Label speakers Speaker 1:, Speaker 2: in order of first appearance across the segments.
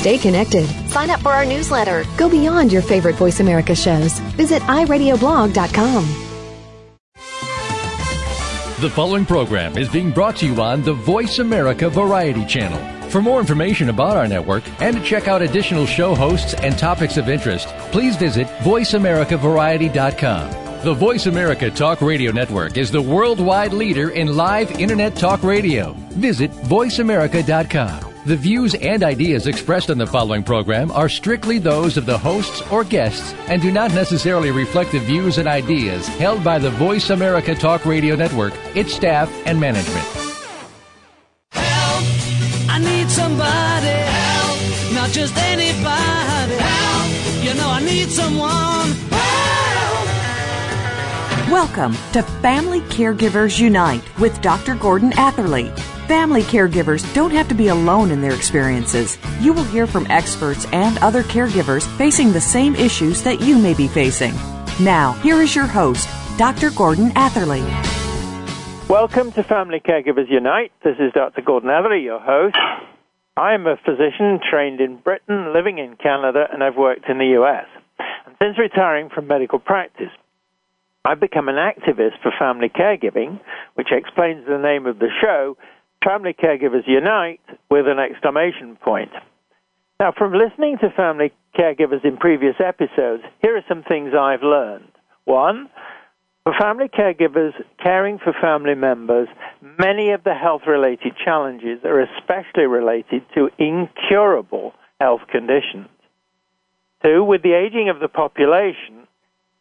Speaker 1: Stay connected.
Speaker 2: Sign up for our newsletter.
Speaker 1: Go beyond your favorite Voice America shows. Visit iradioblog.com.
Speaker 3: The following program is being brought to you on the Voice America Variety Channel. For more information about our network and to check out additional show hosts and topics of interest, please visit VoiceAmericaVariety.com. The Voice America Talk Radio Network is the worldwide leader in live Internet talk radio. Visit VoiceAmerica.com. The views and ideas expressed on the following program are strictly those of the hosts or guests and do not necessarily reflect the views and ideas held by the Voice America Talk Radio Network, its staff, and management.
Speaker 4: Help! I need somebody. Help! Not just anybody. Help! You know I need someone.
Speaker 5: Welcome to Family Caregivers Unite with Dr. Gordon Atherley. Family caregivers don't have to be alone in their experiences. You will hear from experts and other caregivers facing the same issues that you may be facing. Now, here is your host, Dr. Gordon Atherley.
Speaker 6: Welcome to Family Caregivers Unite. This is Dr. Gordon Atherley, your host. I am a physician trained in Britain, living in Canada, and I've worked in the US. And since retiring from medical practice, I've become an activist for family caregiving, which explains the name of the show, Family Caregivers Unite with an exclamation point. Now, from listening to family caregivers in previous episodes, here are some things I've learned. One, for family caregivers caring for family members, many of the health related challenges are especially related to incurable health conditions. Two, with the aging of the population,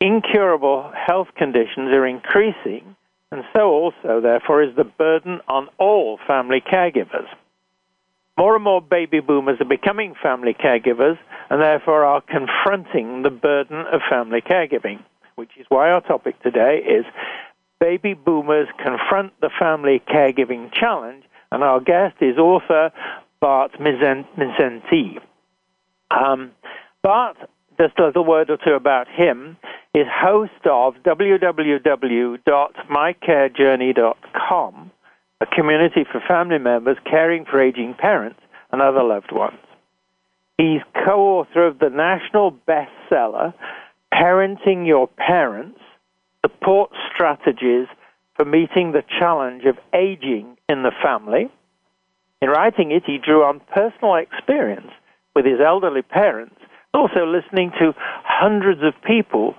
Speaker 6: incurable health conditions are increasing and so also, therefore, is the burden on all family caregivers. More and more baby boomers are becoming family caregivers and therefore are confronting the burden of family caregiving, which is why our topic today is Baby Boomers Confront the Family Caregiving Challenge, and our guest is author Bart Mindszenthy. Um, Bart, just a little word or two about him is host of www.mycarejourney.com, a community for family members caring for aging parents and other loved ones. He's co author of the national bestseller, Parenting Your Parents Support Strategies for Meeting the Challenge of Aging in the Family. In writing it, he drew on personal experience with his elderly parents, also listening to hundreds of people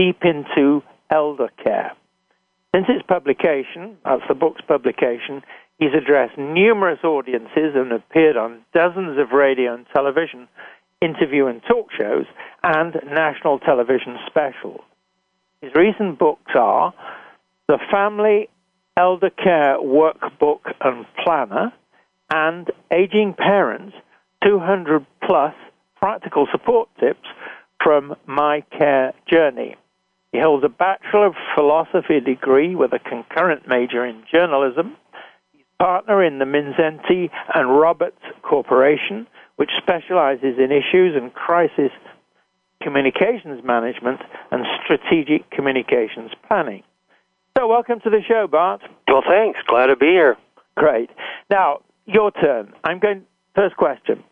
Speaker 6: deep into elder care. Since its publication, that's the book's publication, he's addressed numerous audiences and appeared on dozens of radio and television interview and talk shows and national television specials. His recent books are The Family Elder Care Workbook and Planner and Aging Parents 200 Plus Practical Support Tips from My Care Journey. He holds a Bachelor of Philosophy degree with a concurrent major in journalism. He's partner in the Mindszenthy and Roberts Corporation, which specializes in issues and crisis communications management and strategic communications planning. So, welcome to the show, Bart.
Speaker 7: Well, thanks. Glad to be here.
Speaker 6: Great. Now, your turn. I'm going. First question.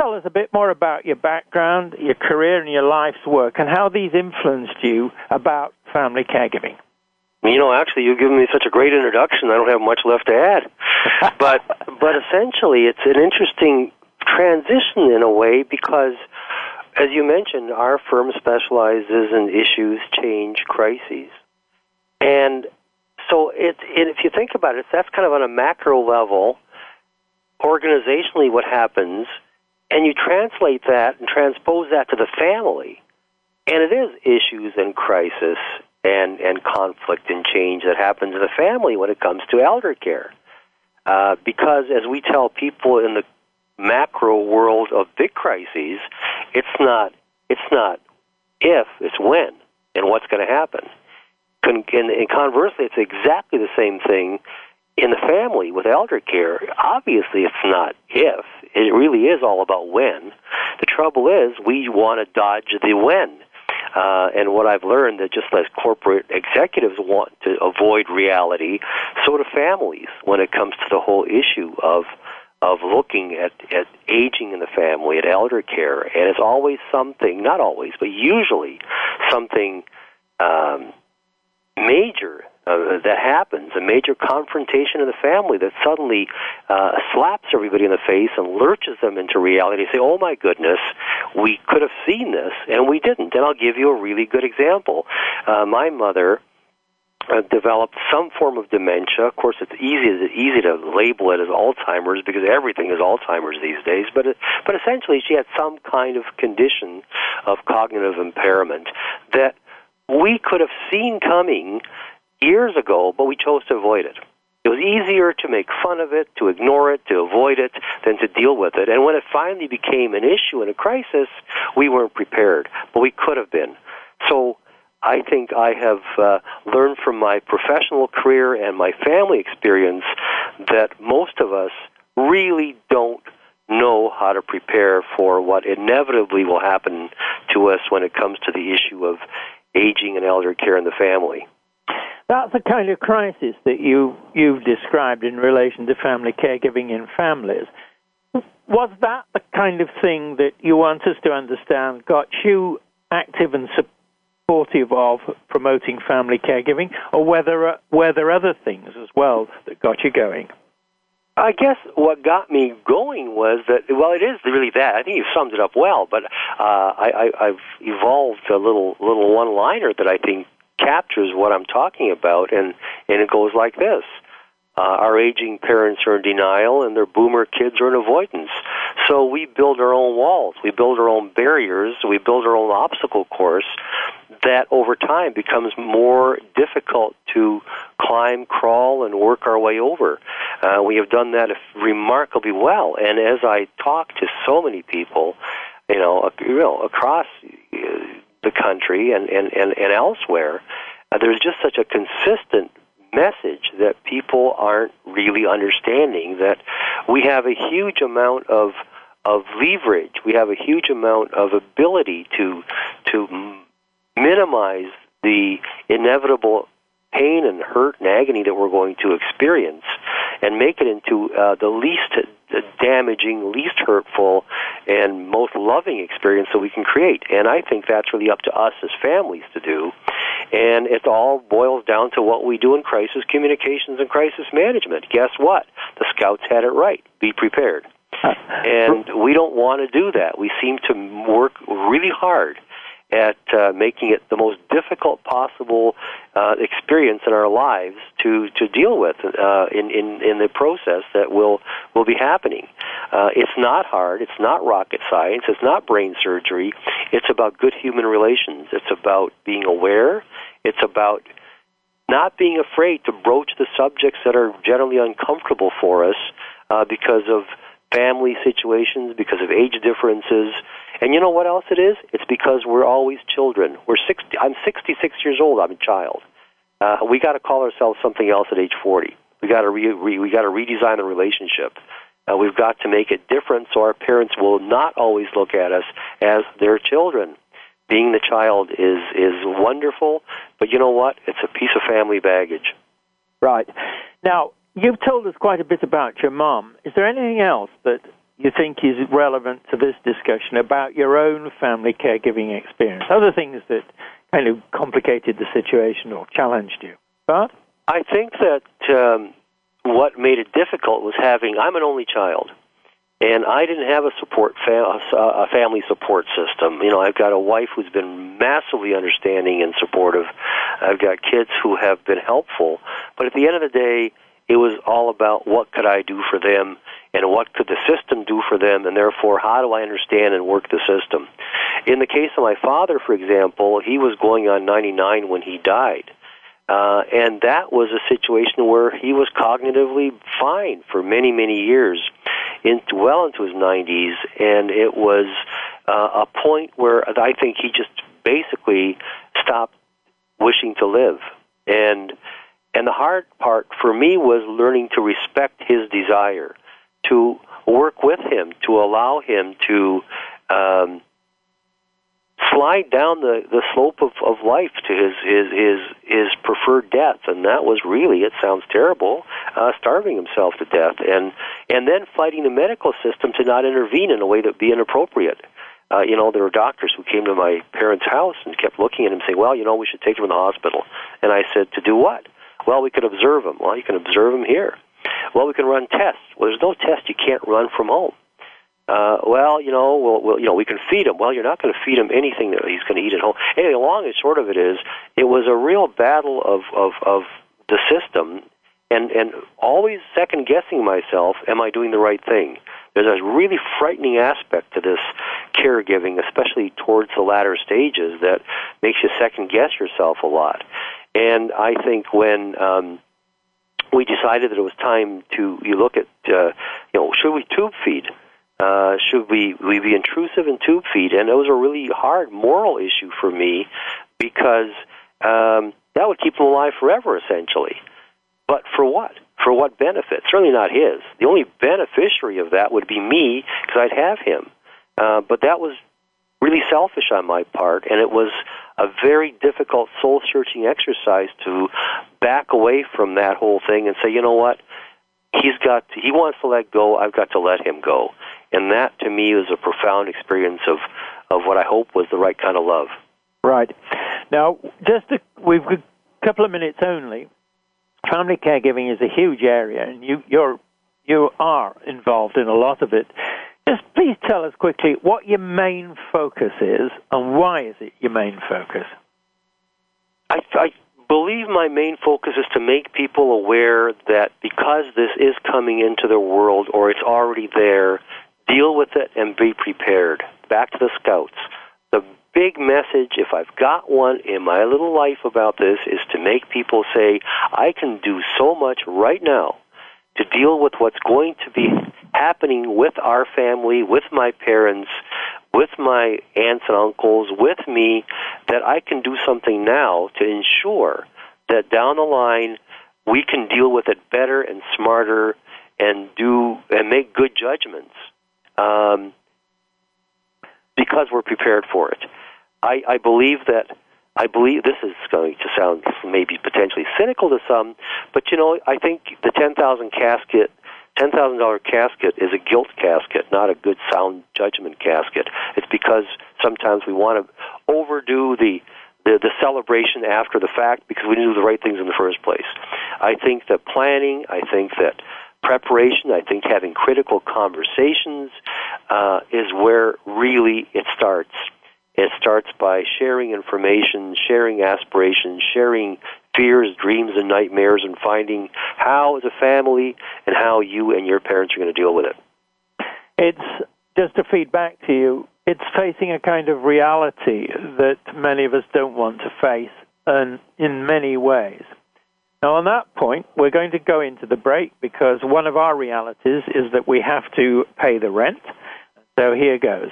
Speaker 6: Tell us a bit more about your background, your career, and your life's work, and how these influenced you about family caregiving.
Speaker 7: You know, actually, you've given me such a great introduction. I don't have much left to add. but but essentially, it's an interesting transition in a way because, as you mentioned, our firm specializes in issues, change, crises, and so it, it if you think about it, that's kind of on a macro level. Organizationally, what happens and you translate that and transpose that to the family, and it is issues and crisis and, and conflict and change that happens in the family when it comes to elder care. Uh, because as we tell people in the macro world of big crises, it's not it's not if, it's when and what's going to happen. and, and conversely, it's exactly the same thing in the family with elder care. Obviously, it's not if, it really is all about when. The trouble is, we want to dodge the when. Uh, and what I've learned that just as corporate executives want to avoid reality, so do families when it comes to the whole issue of of looking at, at aging in the family, at elder care, and it's always something, not always, but usually something um, major uh, that happens, a major confrontation in the family that suddenly uh, slaps everybody in the face and lurches them into reality. Say, "Oh my goodness, we could have seen this and we didn't." And I'll give you a really good example. Uh, my mother uh, developed some form of dementia. Of course, it's easy easy to label it as Alzheimer's because everything is Alzheimer's these days. But it, but essentially, she had some kind of condition of cognitive impairment that we could have seen coming years ago, but we chose to avoid it. It was easier to make fun of it, to ignore it, to avoid it, than to deal with it. And when it finally became an issue and a crisis, we weren't prepared, but we could have been. So I think I have uh, learned from my professional career and my family experience that most of us really don't know how to prepare for what inevitably will happen to us when it comes to the issue of aging and elder care in the family.
Speaker 6: That's the kind of crisis that you you've described in relation to family caregiving in families. Was that the kind of thing that you want us to understand got you active and supportive of promoting family caregiving, or whether were there other things as well that got you going?
Speaker 7: I guess what got me going was that well, it is really that. I think you summed it up well, but uh, I, I, I've evolved a little little one liner that I think captures what I'm talking about, and and it goes like this. Uh, our aging parents are in denial, and their boomer kids are in avoidance. So we build our own walls, we build our own barriers, we build our own obstacle course that over time becomes more difficult to climb, crawl, and work our way over. Uh, we have done that remarkably well, and as I talk to so many people, you know, you know across uh, the country and, and, and, and elsewhere, uh, there's just such a consistent message that people aren't really understanding that we have a huge amount of of leverage. We have a huge amount of ability to to minimize the inevitable pain and hurt and agony that we're going to experience and make it into uh, the least damaging, least hurtful, and most loving experience that we can create. And I think that's really up to us as families to do. And it all boils down to what we do in crisis communications and crisis management. Guess what? The scouts had it right. Be prepared. Uh, and we don't want to do that. We seem to work really hard at uh, making it the most difficult possible uh, experience in our lives to to deal with uh, in, in in the process that will will be happening. Uh, it's not hard. It's not rocket science. It's not brain surgery. It's about good human relations. It's about being aware. It's about not being afraid to broach the subjects that are generally uncomfortable for us uh, because of family situations, because of age differences, and you know what else it is? It's because we're always children. We're 60, I'm 66 years old. I'm a child. Uh, we got to call ourselves something else at age 40. We got to re, re, we got to redesign the relationship. Uh, we've got to make it different so our parents will not always look at us as their children. Being the child is is wonderful, but you know what? It's a piece of family baggage.
Speaker 6: Right. Now, you've told us quite a bit about your mom. Is there anything else that you think is relevant to this discussion about your own family caregiving experience? Other things that kind of complicated the situation or challenged you? Bart?
Speaker 7: I think that um, what made it difficult was having, I'm an only child. And I didn't have a support, a family support system. You know, I've got a wife who's been massively understanding and supportive. I've got kids who have been helpful. But at the end of the day, it was all about what could I do for them and what could the system do for them, and therefore how do I understand and work the system. In the case of my father, for example, he was going on 99 when he died. Uh, and that was a situation where he was cognitively fine for many, many years, into, well into his 90s, and it was uh, a point where I think he just basically stopped wishing to live. And and the hard part for me was learning to respect his desire to work with him, to allow him to um, slide down the the slope of of life to his his his his preferred death and that was really it sounds terrible uh starving himself to death and and then fighting the medical system to not intervene in a way that would be inappropriate uh, you know, there were doctors who came to my parents' house and kept looking at him saying, well, you know, we should take him to the hospital. And I said, to do what? Well, we could observe him. Well, you can observe him here. Well, we can run tests. Well, there's no test you can't run from home. Uh, well, you know, we'll, we'll, you know, we can feed him. Well, you're not going to feed him anything that he's going to eat at home. Anyway, long and short of it is, it was a real battle of of of the system, and and always second guessing myself. Am I doing the right thing? There's a really frightening aspect to this caregiving, especially towards the latter stages, that makes you second guess yourself a lot. And I think when um, we decided that it was time to you look at uh, you know should we tube feed? Uh, should we we be intrusive in tube feed? And it was a really hard moral issue for me because um, that would keep them alive forever essentially. But for what? For what benefit? Certainly not his. The only beneficiary of that would be me because I'd have him. Uh, but that was really selfish on my part and it was a very difficult soul searching exercise to back away from that whole thing and say, you know what? He's got to, he wants to let go, I've got to let him go. And that to me was a profound experience of of what I hope was the right kind of love.
Speaker 6: Right. Now, just a, we've got a couple of minutes only. Family caregiving is a huge area, and you you're you are involved in a lot of it. Just please tell us quickly what your main focus is and why is it your main focus?
Speaker 7: I, I believe my main focus is to make people aware that because this is coming into the world or it's already there, deal with it and be prepared. Back to the scouts. The big message, if I've got one in my little life about this, is to make people say, I can do so much right now to deal with what's going to be happening with our family, with my parents, with my aunts and uncles, with me, that I can do something now to ensure that down the line we can deal with it better and smarter and do and make good judgments um, because we're prepared for it. I, I believe that I believe this is going to sound maybe potentially cynical to some, but you know, I think the 10,000 casket ten thousand dollar casket is a guilt casket, not a good sound judgment casket. It's because sometimes we want to overdo the the, the celebration after the fact because we didn't do the right things in the first place. I think that planning, I think that preparation, I think having critical conversations uh, is where really it starts. It starts by sharing information, sharing aspirations, sharing fears, dreams, and nightmares, and finding how, as a family, and how you and your parents are going to deal with it.
Speaker 6: It's just to feed back to you. It's facing a kind of reality that many of us don't want to face, and in many ways. Now, on that point, we're going to go into the break because one of our realities is that we have to pay the rent. So here goes.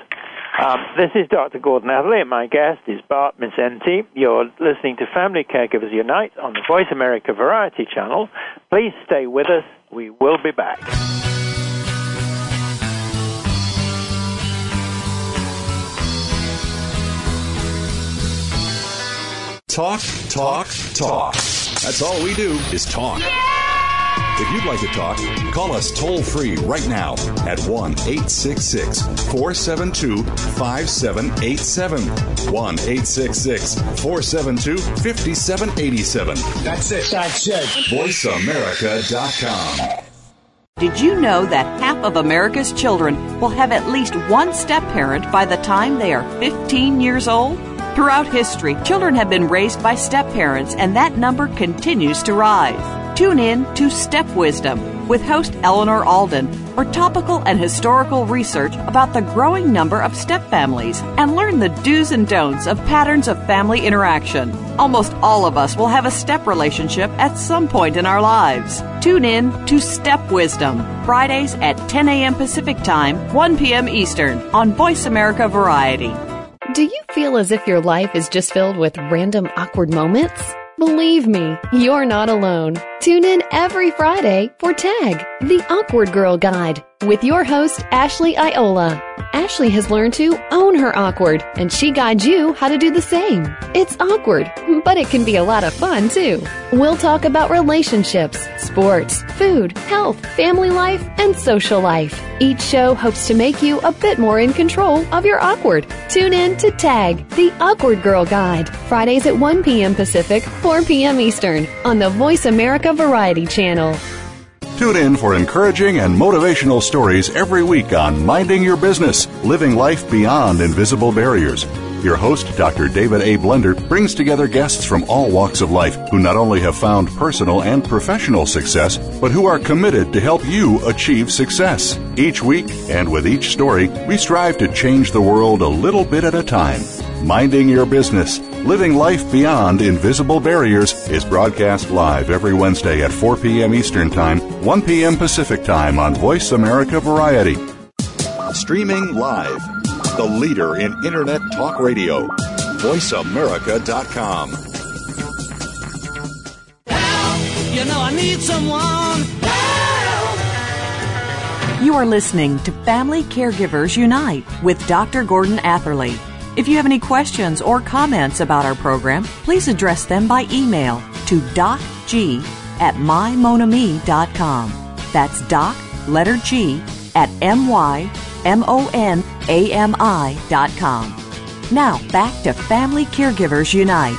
Speaker 6: Um, this is Dr. Gordon Atherley, and my guest is Bart Mindszenthy. You're listening to Family Caregivers Unite on the Voice America Variety Channel. Please stay with us. We will be back.
Speaker 2: Talk, talk, talk. That's all we do is talk. Yeah! If you'd like to talk, call us toll free right now at 1 866 472 5787. 1 866 472 5787.
Speaker 8: That's it. That's it.
Speaker 2: VoiceAmerica.com.
Speaker 5: Did you know that half of America's children will have at least one step parent by the time they are 15 years old? Throughout history, children have been raised by step parents, and that number continues to rise. Tune in to Step Wisdom with host Eleanor Alden for topical and historical research about the growing number of step families and learn the do's and don'ts of patterns of family interaction. Almost all of us will have a step relationship at some point in our lives. Tune in to Step Wisdom, Fridays at 10 a.m. Pacific Time, 1 p.m. Eastern on Voice America Variety.
Speaker 1: Do you feel as if your life is just filled with random awkward moments? Believe me, you're not alone. Tune in every Friday for TAG, the Awkward Girl Guide, with your host, Ashley Iola. Ashley has learned to own her awkward, and she guides you how to do the same. It's awkward, but it can be a lot of fun too. We'll talk about relationships, sports, food, health, family life, and social life. Each show hopes to make you a bit more in control of your awkward. Tune in to TAG, the Awkward Girl Guide, Fridays at 1 p.m. Pacific, 4 p.m. Eastern, on the Voice America Variety Channel.
Speaker 2: Tune in for encouraging and motivational stories every week on Minding Your Business, Living Life Beyond Invisible Barriers. Your host, Dr. David A. Blender, brings together guests from all walks of life who not only have found personal and professional success, but who are committed to help you achieve success. Each week, and with each story, we strive to change the world a little bit at a time. Minding Your Business, Living Life Beyond Invisible Barriers is broadcast live every Wednesday at 4 p.m. Eastern Time, 1 p.m. Pacific Time on Voice America Variety. Streaming live, the leader in Internet Talk Radio, VoiceAmerica.com.
Speaker 4: You know I need someone.
Speaker 5: You are listening to Family Caregivers Unite with Dr. Gordon Atherley. If you have any questions or comments about our program, please address them by email to docg at mymonami.com. That's doc, letter G, at M-Y-M-O-N-A-M-I.com. Now, back to Family Caregivers Unite.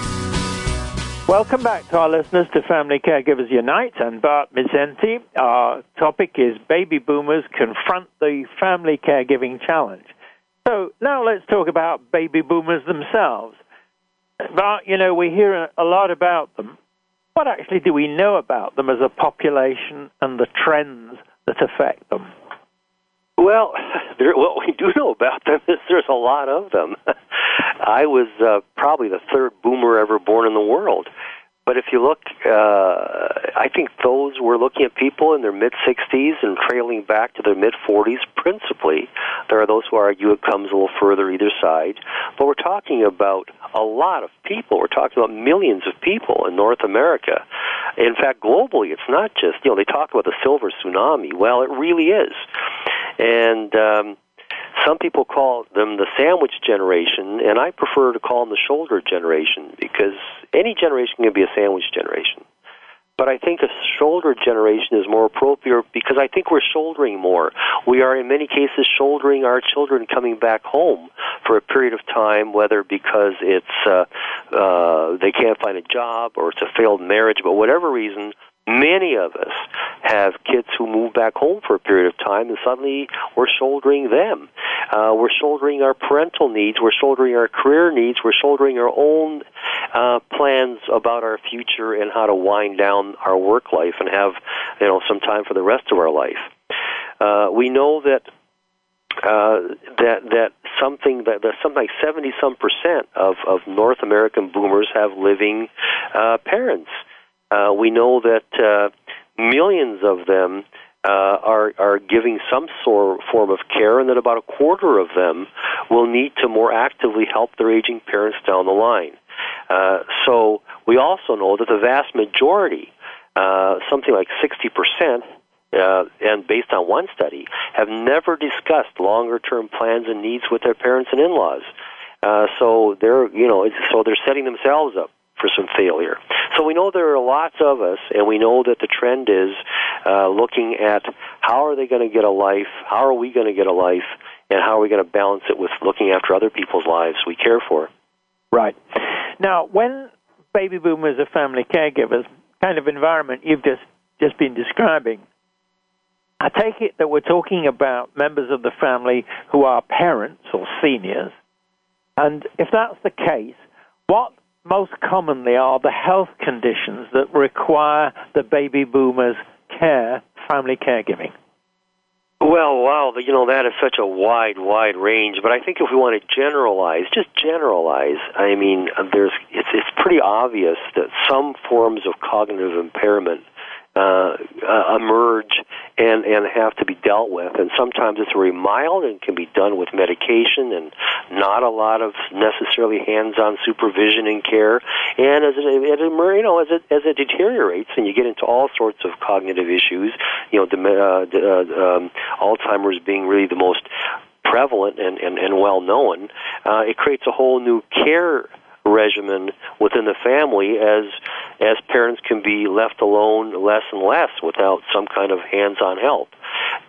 Speaker 6: Welcome back to our listeners to Family Caregivers Unite and Bart Mindszenthy. Our topic is Baby Boomers Confront the Family Caregiving Challenge. So now let's talk about baby boomers themselves. But, you know, we hear a lot about them. What actually do we know about them as a population and the trends that affect them?
Speaker 7: Well, there, what we do know about them is there's a lot of them. I was uh, probably the third boomer ever born in the world. But if you look, uh, I think those we're looking at people in their mid 60s and trailing back to their mid 40s principally. There are those who argue it comes a little further either side. But we're talking about a lot of people. We're talking about millions of people in North America. In fact, globally, it's not just, you know, they talk about the silver tsunami. Well, it really is. And, um, some people call them the sandwich generation, and I prefer to call them the shoulder generation because any generation can be a sandwich generation. But I think a shoulder generation is more appropriate because I think we're shouldering more. We are, in many cases, shouldering our children coming back home for a period of time, whether because it's uh, uh, they can't find a job or it's a failed marriage, but whatever reason, Many of us have kids who move back home for a period of time, and suddenly we're shouldering them. Uh, we're shouldering our parental needs. We're shouldering our career needs. We're shouldering our own uh, plans about our future and how to wind down our work life and have, you know, some time for the rest of our life. Uh, we know that uh, that that something that, that something like seventy some percent of of North American boomers have living uh, parents. Uh, we know that uh, millions of them uh, are are giving some sort form of care, and that about a quarter of them will need to more actively help their aging parents down the line. Uh, so we also know that the vast majority, uh, something like sixty percent, uh, and based on one study, have never discussed longer term plans and needs with their parents and in laws. Uh, so they're you know so they're setting themselves up for some failure. So we know there are lots of us, and we know that the trend is uh, looking at how are they going to get a life, how are we going to get a life, and how are we going to balance it with looking after other people's lives we care for.
Speaker 6: Right. Now, when baby boomers are family caregivers, kind of environment you've just, just been describing, I take it that we're talking about members of the family who are parents or seniors. And if that's the case, what most commonly are the health conditions that require the baby boomers' care, family caregiving?
Speaker 7: Well, wow, you know that is such a wide, wide range. But I think if we want to generalize, just generalize, I mean, there's it's it's pretty obvious that some forms of cognitive impairment uh, uh, emerge and and have to be dealt with. And sometimes it's very mild and can be done with medication and not a lot of necessarily hands-on supervision and care. And as it, as it you know, as it as it deteriorates, and you get into all sorts of cognitive issues, you know, uh, uh, um, Alzheimer's being really the most prevalent and, and, and well known, uh, it creates a whole new care regimen within the family as as parents can be left alone less and less without some kind of hands-on help.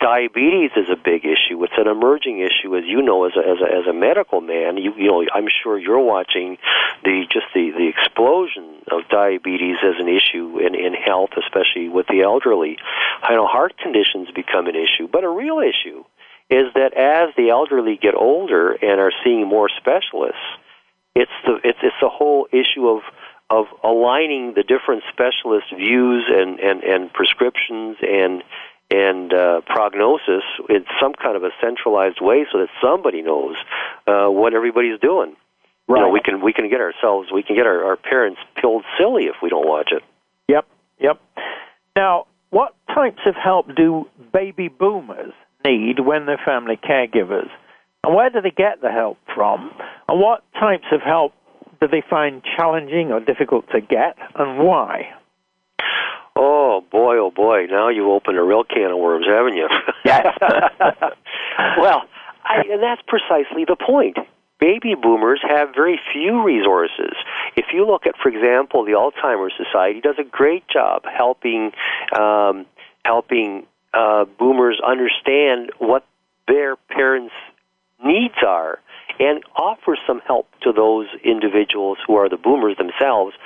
Speaker 7: Diabetes is a big issue. It's an emerging issue, as you know, as a, as a, as a medical man. You, you know, I'm sure you're watching the just the the explosion of diabetes as an issue in in health, especially with the elderly. I know heart conditions become an issue, but a real issue is that as the elderly get older and are seeing more specialists, it's the it's it's the whole issue of of aligning the different specialist views and and and prescriptions and and uh, prognosis in some kind of a centralized way, so that somebody knows uh, what everybody's doing.
Speaker 6: Right.
Speaker 7: You know, we can we can get ourselves we can get our, our parents pilled silly if we don't watch it.
Speaker 6: Yep, yep. Now, what types of help do baby boomers need when they're family caregivers? And where do they get the help from? And what types of help do they find challenging or difficult to get, and why?
Speaker 7: Oh boy, oh boy! Now you've opened a real can of worms, haven't you?
Speaker 6: Yes.
Speaker 7: well, I, and that's precisely the point. Baby boomers have very few resources. If you look at, for example, the Alzheimer's Society does a great job helping um, helping uh, boomers understand what their parents' needs are and offer some help to those individuals who are the boomers themselves.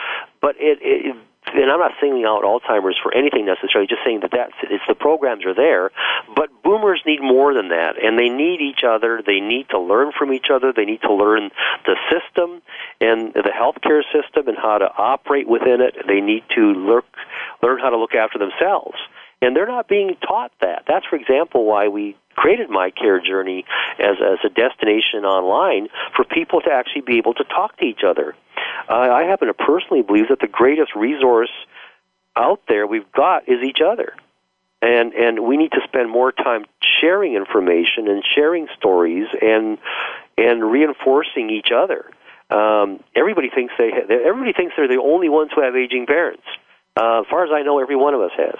Speaker 7: But it, it and I'm not singling out Alzheimer's for anything necessarily, just saying that that's it's the programs are there, but boomers need more than that, and they need each other. They need to learn from each other. They need to learn the system and the healthcare system and how to operate within it. They need to look, learn how to look after themselves and they're not being taught that. That's, for example, why we created my care journey as as a destination online for people to actually be able to talk to each other. Uh, I happen to personally believe that the greatest resource out there we've got is each other. And and we need to spend more time sharing information and sharing stories and and reinforcing each other. Um, everybody thinks they everybody thinks they're the only ones who have aging parents. Uh, as far as I know, every one of us has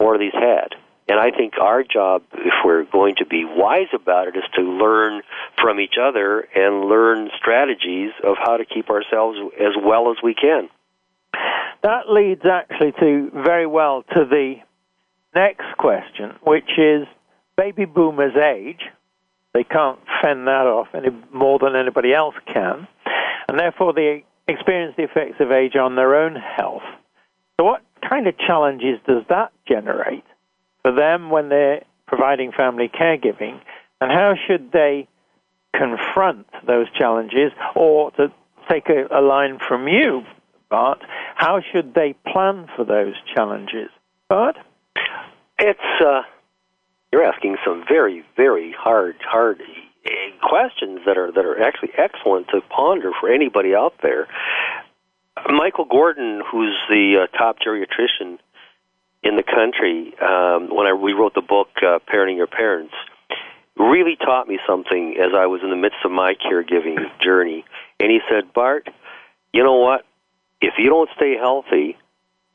Speaker 7: or these had. And I think our job, if we're going to be wise about it, is to learn from each other and learn strategies of how to keep ourselves as well as we can.
Speaker 6: That leads actually to very well to the next question, which is baby boomers age. They can't fend that off any more than anybody else can, and therefore they experience the effects of age on their own health. So, what kind of challenges does that generate for them when they're providing family caregiving? And how should they confront those challenges? Or to take a, a line from you, Bart, how should they plan for those challenges? Bart?
Speaker 7: It's, uh, you're asking some very, very hard, hard questions that are that are actually excellent to ponder for anybody out there. Michael Gordon, who's the uh, top geriatrician in the country, um, when I, we wrote the book uh, "Parenting Your Parents," really taught me something as I was in the midst of my caregiving journey. And he said, "Bart, you know what? If you don't stay healthy,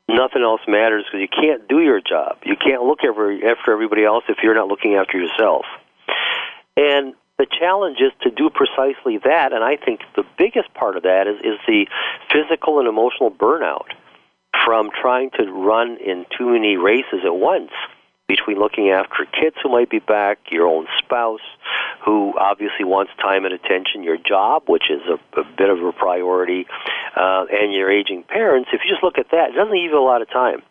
Speaker 7: nothing else matters because you can't do your job. You can't look every, after everybody else if you're not looking after yourself." And the challenge is to do precisely that, and I think the biggest part of that is, is the physical and emotional burnout from trying to run in too many races at once between looking after kids who might be back, your own spouse who obviously wants time and attention, your job, which is a, a bit of a priority, uh, and your aging parents. If you just look at that, it doesn't leave you a lot of time.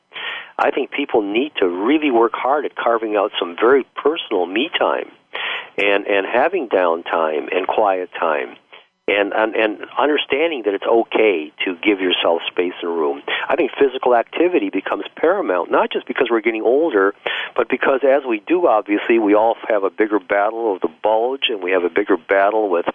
Speaker 7: I think people need to really work hard at carving out some very personal me time and and having downtime and quiet time and, and and understanding that it's okay to give yourself space and room. I think physical activity becomes paramount, not just because we're getting older, but because as we do, obviously, we all have a bigger battle of the bulge, and we have a bigger battle with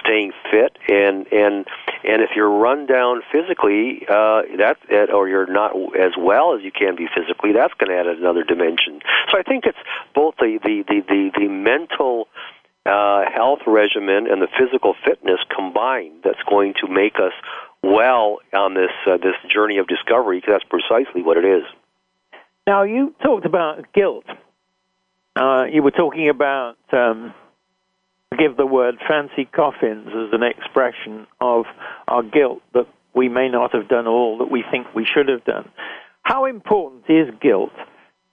Speaker 7: staying fit. And and and if you're run down physically, uh, that or you're not as well as you can be physically, that's going to add another dimension. So I think it's both the the the the, the mental uh, health regimen and the physical fitness combined that's going to make us well on this uh, this journey of discovery because that's precisely what it is.
Speaker 6: Now you talked about guilt. Uh, you were talking about um, give the word fancy coffins as an expression of our guilt that we may not have done all that we think we should have done. How important is guilt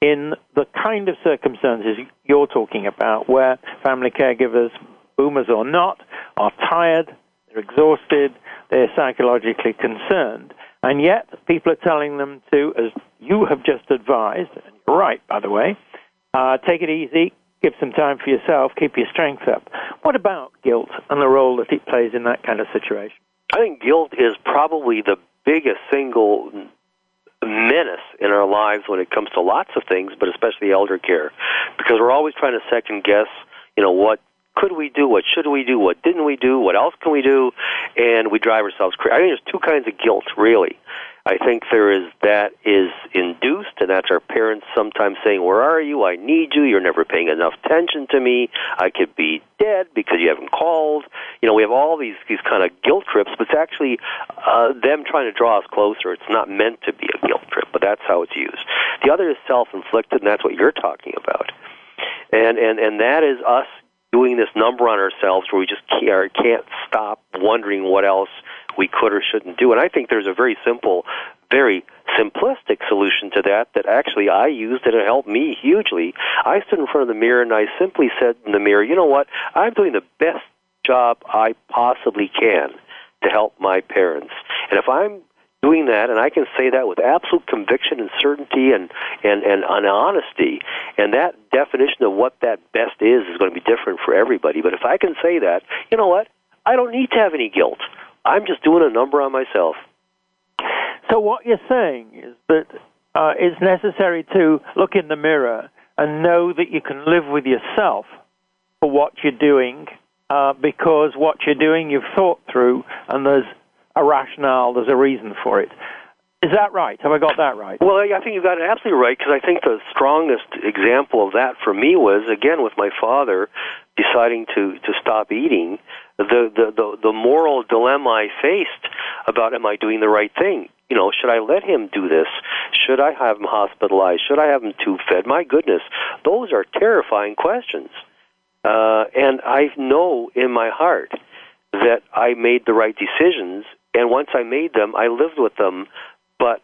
Speaker 6: in the kind of circumstances you're talking about where family caregivers, boomers or not, are tired, they're exhausted, they're psychologically concerned, and yet people are telling them to, as you have just advised, and you're right, by the way, uh, take it easy, give some time for yourself, keep your strength up. What about guilt and the role that it plays in that kind of situation?
Speaker 7: I think guilt is probably the biggest single menace in our lives when it comes to lots of things, but especially elder care, because we're always trying to second guess, you know, what could we do, what should we do, what didn't we do, what else can we do, and we drive ourselves crazy. I think there's two kinds of guilt, really. I think there is that is induced, and that's our parents sometimes saying, "Where are you? I need you. You're never paying enough attention to me. I could be dead because you haven't called." You know, we have all these these kind of guilt trips, but it's actually uh, them trying to draw us closer. It's not meant to be a guilt trip, but that's how it's used. The other is self-inflicted, and that's what you're talking about. And and and that is us doing this number on ourselves where we just can't, can't stop wondering what else we could or shouldn't do. And I think there's a very simple, very simplistic solution to that that actually I used and it helped me hugely. I stood in front of the mirror and I simply said in the mirror, you know what? I'm doing the best job I possibly can to help my parents. And if I'm doing that, and I can say that with absolute conviction and certainty and, and, and, and honesty, and that definition of what that best is is going to be different for everybody. But if I can say that, you know what? I don't need to have any guilt. I'm just doing a number on myself.
Speaker 6: So what you're saying is that uh, it's necessary to look in the mirror and know that you can live with yourself for what you're doing uh, because what you're doing you've thought through and there's a rationale, there's a reason for it. Is that right? Have I got that right?
Speaker 7: Well, I think you got it absolutely right because I think the strongest example of that for me was again with my father deciding to to stop eating the, the, the, the moral dilemma I faced about am I doing the right thing? You know, should I let him do this? Should I have him hospitalized? Should I have him tube fed? My goodness, those are terrifying questions. Uh, and I know in my heart that I made the right decisions, and once I made them, I lived with them. But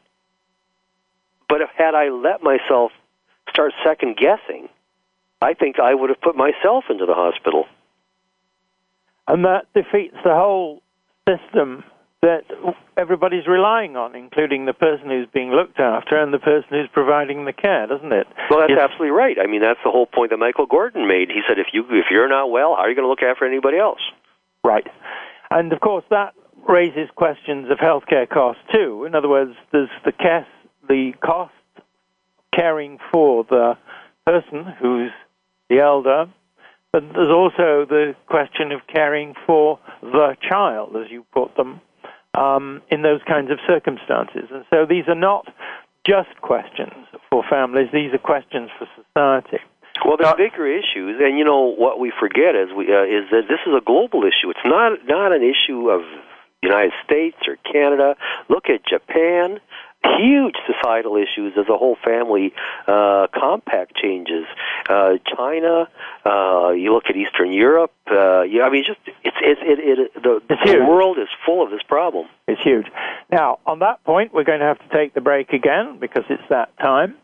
Speaker 7: but had I let myself start second guessing, I think I would have put myself into the hospital
Speaker 6: and that defeats the whole system that everybody's relying on, including the person who's being looked after and the person who's providing the care, doesn't it?
Speaker 7: Well, that's absolutely right. I mean, that's the whole point that Michael Gordon made. He said, if you if you're not well, how are you going to look after anybody else?
Speaker 6: Right, and of course that raises questions of healthcare costs too. In other words, there's the cost, the cost caring for the person who's the elder but there's also the question of caring for the child, as you put them, um, in those kinds of circumstances. And so these are not just questions for families, these are questions for society.
Speaker 7: Well, there's bigger issues, and you know what we forget is we uh, is that this is a global issue. It's not not an issue of the United States or Canada. Look at Japan huge societal issues as a whole family uh, compact changes. Uh, China, uh, you look at Eastern Europe. Uh, yeah, I mean, just it's it's it, it the, the world is full of this problem.
Speaker 6: It's huge. Now, on that point, we're going to have to take the break again because it's that time.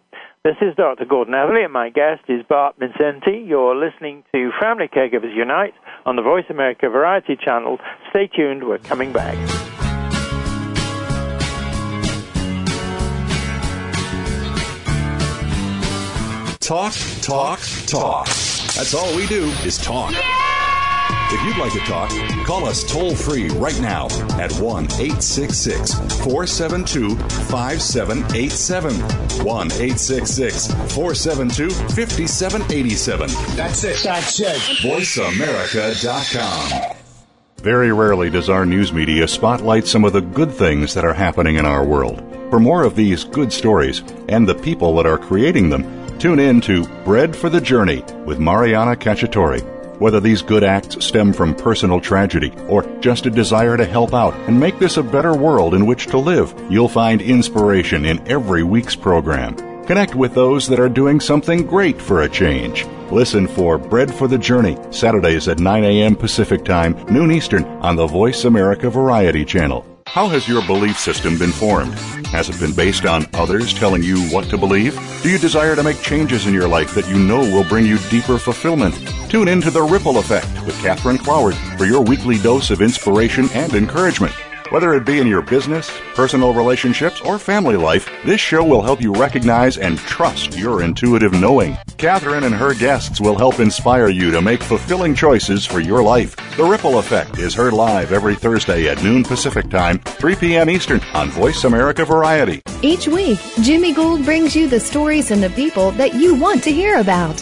Speaker 6: This is Dr. Gordon Atherley, and my guest is Bart Mindszenthy. You're listening to Family Caregivers Unite on the Voice America Variety Channel. Stay tuned, we're coming back.
Speaker 2: Talk, talk, talk. That's all we do is talk. If you'd like to talk, call us toll free right now at 1 866 472 5787. 1 866 472 5787.
Speaker 8: That's it. That's it.
Speaker 2: VoiceAmerica.com.
Speaker 9: Very rarely does our news media spotlight some of the good things that are happening in our world. For more of these good stories and the people that are creating them, Tune in to Bread for the Journey with Mariana Cacciatore. Whether these good acts stem from personal tragedy or just a desire to help out and make this a better world in which to live, you'll find inspiration in every week's program. Connect with those that are doing something great for a change. Listen for Bread for the Journey, Saturdays at 9 a.m. Pacific Time, noon Eastern, on the Voice America Variety Channel. How has your belief system been formed? Has it been based on others telling you what to believe? Do you desire to make changes in your life that you know will bring you deeper fulfillment? Tune in to The Ripple Effect with Catherine Cloward for your weekly dose of inspiration and encouragement. Whether it be in your business, personal relationships, or family life, this show will help you recognize and trust your intuitive knowing. Catherine and her guests will help inspire you to make fulfilling choices for your life. The Ripple Effect is heard live every Thursday at noon Pacific Time, 3 p.m. Eastern on Voice America Variety.
Speaker 1: Each week, Jimmy Gould brings you the stories and the people that you want to hear about.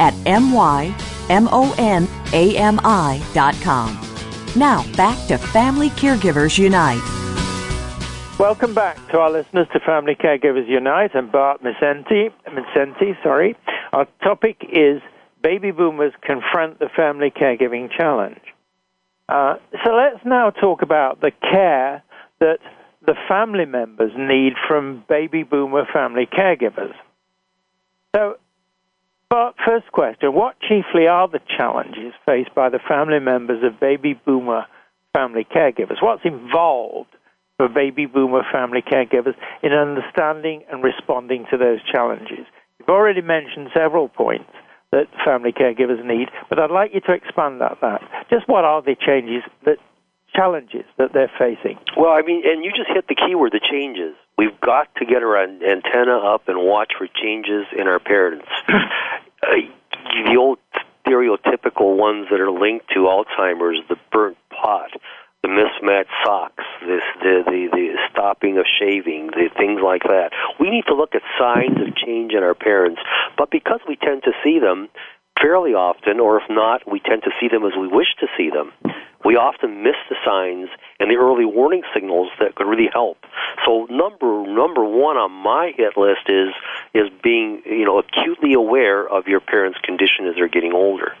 Speaker 5: at M-Y-M-O-N-A-M-I.com. Now, back to Family Caregivers Unite.
Speaker 6: Welcome back to our listeners to Family Caregivers Unite. I'm Bart Mindszenthy. Mindszenthy, sorry. Our topic is Baby Boomers Confront the Family Caregiving Challenge. Uh, so let's now talk about the care that the family members need from baby boomer family caregivers. So, but first question What chiefly are the challenges faced by the family members of baby boomer family caregivers? What's involved for baby boomer family caregivers in understanding and responding to those challenges? You've already mentioned several points that family caregivers need, but I'd like you to expand on that. Just what are the changes that challenges that they're facing?
Speaker 7: Well, I mean, and you just hit the key word, the changes. We've got to get our antenna up and watch for changes in our parents. uh, the old stereotypical ones that are linked to Alzheimer's, the burnt pot, the mismatched socks, this the, the the stopping of shaving, the things like that. We need to look at signs of change in our parents, but because we tend to see them fairly often, or if not, we tend to see them as we wish to see them. We often miss the signs and the early warning signals that could really help. So number number one on my hit list is is being you know acutely aware of your parents' condition as they're getting older.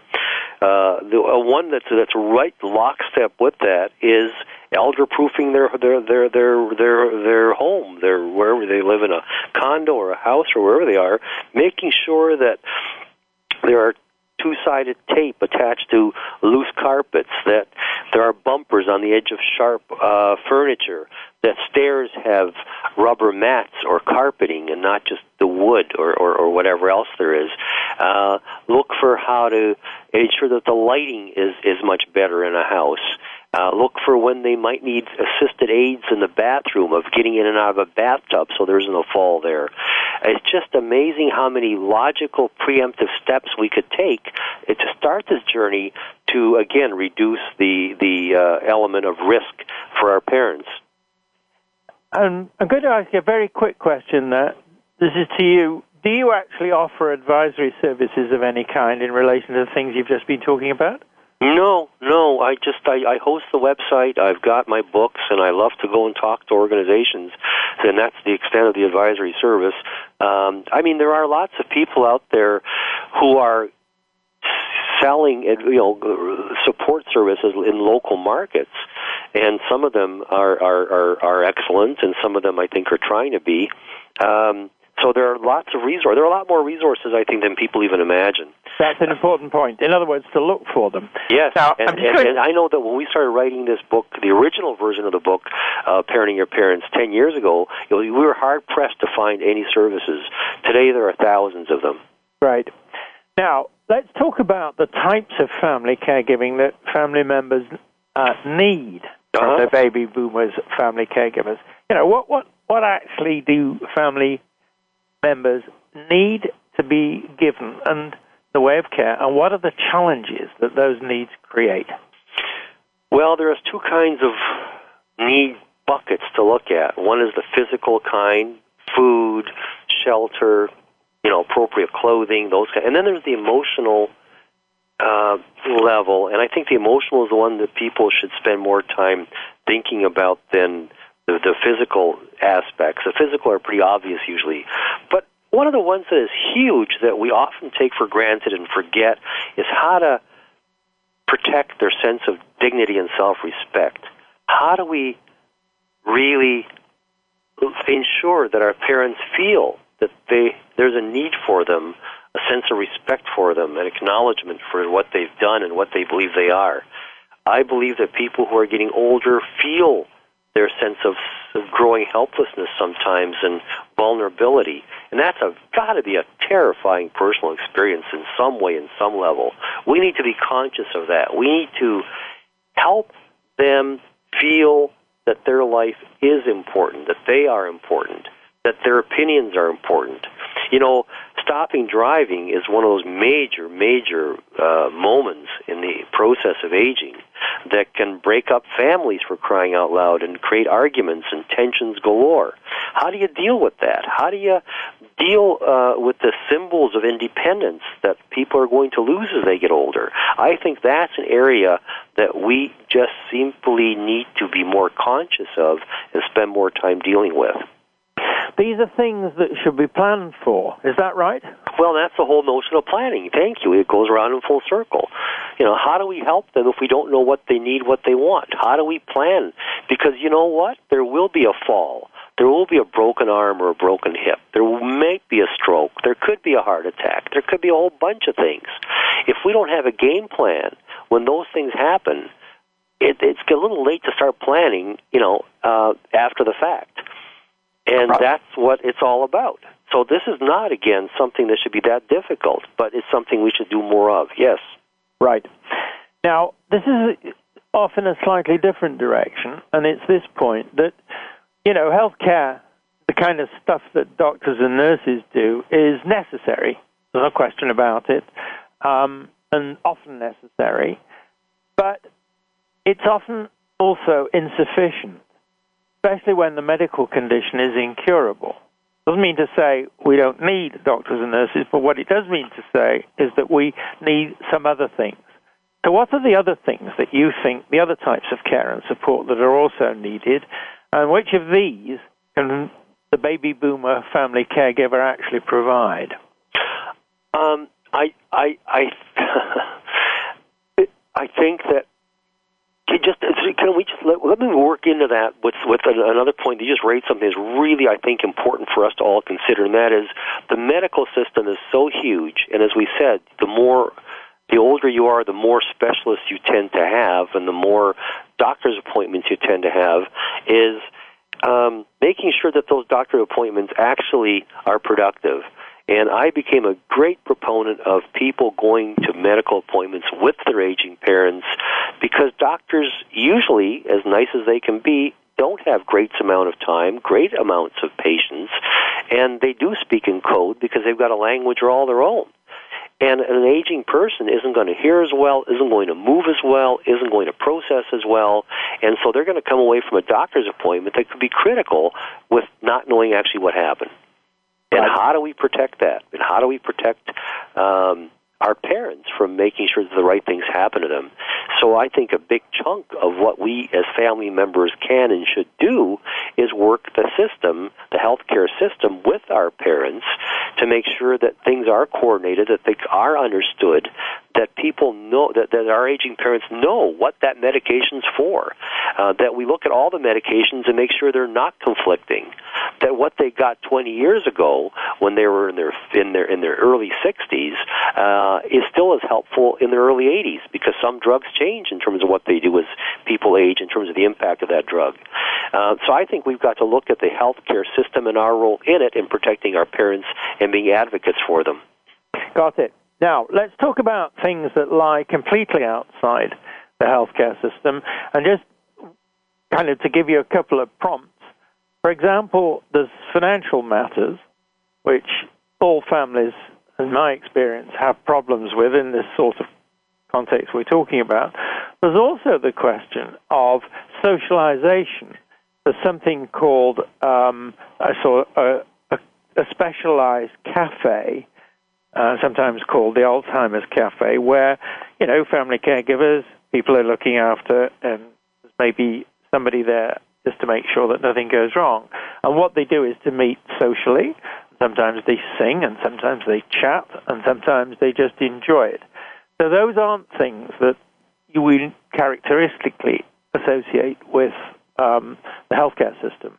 Speaker 7: Uh, the uh, one that's that's right lockstep with that is elder proofing their their their their their their home, their wherever they live in a condo or a house or wherever they are, making sure that there are two sided tape attached to loose carpets, that there are bumpers on the edge of sharp uh, furniture, that stairs have rubber mats or carpeting and not just the wood or, or, or whatever else there is. Uh, look for how to ensure that the lighting is, is much better in a house. Uh, look for when they might need assisted aids in the bathroom of getting in and out of a bathtub so there's no fall there. It's just amazing how many logical preemptive steps we could take to start this journey to again reduce the the uh, element of risk for our parents.
Speaker 6: Um, I'm going to ask you a very quick question. That this is to you. Do you actually offer advisory services of any kind in relation to the things you've just been talking about?
Speaker 7: No, no. I just I, I host the website. I've got my books, and I love to go and talk to organizations. And that's the extent of the advisory service. Um, I mean, there are lots of people out there who are selling, you know, support services in local markets, and some of them are are are, are excellent, and some of them I think are trying to be. Um, So there are lots of resources. There are a lot more resources, I think, than people even imagine.
Speaker 6: That's an important point. In other words, to look for them.
Speaker 7: Yes,
Speaker 6: Now,
Speaker 7: and,
Speaker 6: I'm
Speaker 7: and,
Speaker 6: going-
Speaker 7: and I know that when we started writing this book, the original version of the book, uh, Parenting Your Parents, 10 years ago, you know, we were hard pressed to find any services. Today there are thousands of them.
Speaker 6: Right. Now, let's talk about the types of family caregiving that family members uh, need from
Speaker 7: Uh-huh.
Speaker 6: their baby boomers family caregivers. You know, what, what, what actually do family members need to be given and the way of care, and what are the challenges that those needs create?
Speaker 7: Well, there's two kinds of need buckets to look at. One is the physical kind, food, shelter, you know, appropriate clothing, those kind. And then there's the emotional uh, level, and I think the emotional is the one that people should spend more time thinking about than the, the physical aspects. The physical are pretty obvious usually, but one of the ones that is huge that we often take for granted and forget is how to protect their sense of dignity and self-respect. How do we really ensure that our parents feel that they there's a need for them, a sense of respect for them, an acknowledgement for what they've done and what they believe they are. I believe that people who are getting older feel their sense of, of growing helplessness sometimes and vulnerability, and that's got to be a terrifying personal experience in some way, in some level. We need to be conscious of that. We need to help them feel that their life is important, that they are important, that their opinions are important. You know, stopping driving is one of those major, major uh, moments in the process of aging that can break up families for crying out loud and create arguments and tensions galore. How do you deal with that? How do you deal uh, with the symbols of independence that people are going to lose as they get older? I think that's an area that we just simply need to be more conscious of and spend more time dealing with.
Speaker 6: These are things that should be planned for. Is that right?
Speaker 7: Well, that's the whole notion of planning. Thank you. It goes around in full circle. You know, how do we help them if we don't know what they need, what they want? How do we plan? Because you know what? There will be a fall. There will be a broken arm or a broken hip. There may be a stroke. There could be a heart attack. There could be a whole bunch of things. If we don't have a game plan when those things happen, it, it's a little late to start planning, you know, uh, after the fact. And
Speaker 6: Right.
Speaker 7: that's what it's all about. So this is not, again, something that should be that difficult, but it's something we should do more of. Yes.
Speaker 6: Right. Now, this is off in a slightly different direction, and it's this point that, you know, healthcare, the kind of stuff that doctors and nurses do, is necessary. There's no question about it, um, and often necessary, but it's often also insufficient, especially when the medical condition is incurable. Doesn't mean to say we don't need doctors and nurses, but what it does mean to say is that we need some other things. So, what are the other things that you think, the other types of care and support that are also needed, and which of these can the baby boomer family caregiver actually provide?
Speaker 7: Um, I, I, I, I think that can just can we just let, let me work into that with with another point. You just raised something that's really I think important for us to all consider, and that is the medical system is so huge, and as we said, the more the older you are, the more specialists you tend to have, and the more doctor's appointments you tend to have, is um, making sure that those doctor appointments actually are productive. And I became a great proponent of people going to medical appointments with their aging parents because doctors usually, as nice as they can be, don't have great amount of time, great amounts of patience, and they do speak in code because they've got a language all their own. And an aging person isn't going to hear as well, isn't going to move as well, isn't going to process as well, and so they're going to come away from a doctor's appointment that could be critical with not knowing actually what happened. And how do we protect that? And how do we protect um, our parents from making sure that the right things happen to them? So I think a big chunk of what we as family members can and should do is work the system, the healthcare system, with our parents to make sure that things are coordinated, that they are understood, that people know that, that our aging parents know what that medication's for. Uh, that we look at all the medications and make sure they're not conflicting. That what they got 20 years ago when they were in their in their in their early 60s uh, is still as helpful in their early 80s because some drugs change in terms of what they do as people age in terms of the impact of that drug. Uh, so I think we've got to look at the healthcare system and our role in it in protecting our parents and being advocates for them.
Speaker 6: Got it. Now, let's talk about things that lie completely outside the healthcare system and just kind of to give you a couple of prompts. For example, there's financial matters, which all families, in my experience, have problems with in this sort of context we're talking about. There's also the question of socialization. There's something called, um, a, a, a specialized cafe uh, sometimes called the Alzheimer's Cafe, where you know family caregivers, people are looking after, and there's maybe somebody there just to make sure that nothing goes wrong. And what they do is to meet socially. Sometimes they sing, and sometimes they chat, and sometimes they just enjoy it. So those aren't things that you would characteristically associate with um, the healthcare system.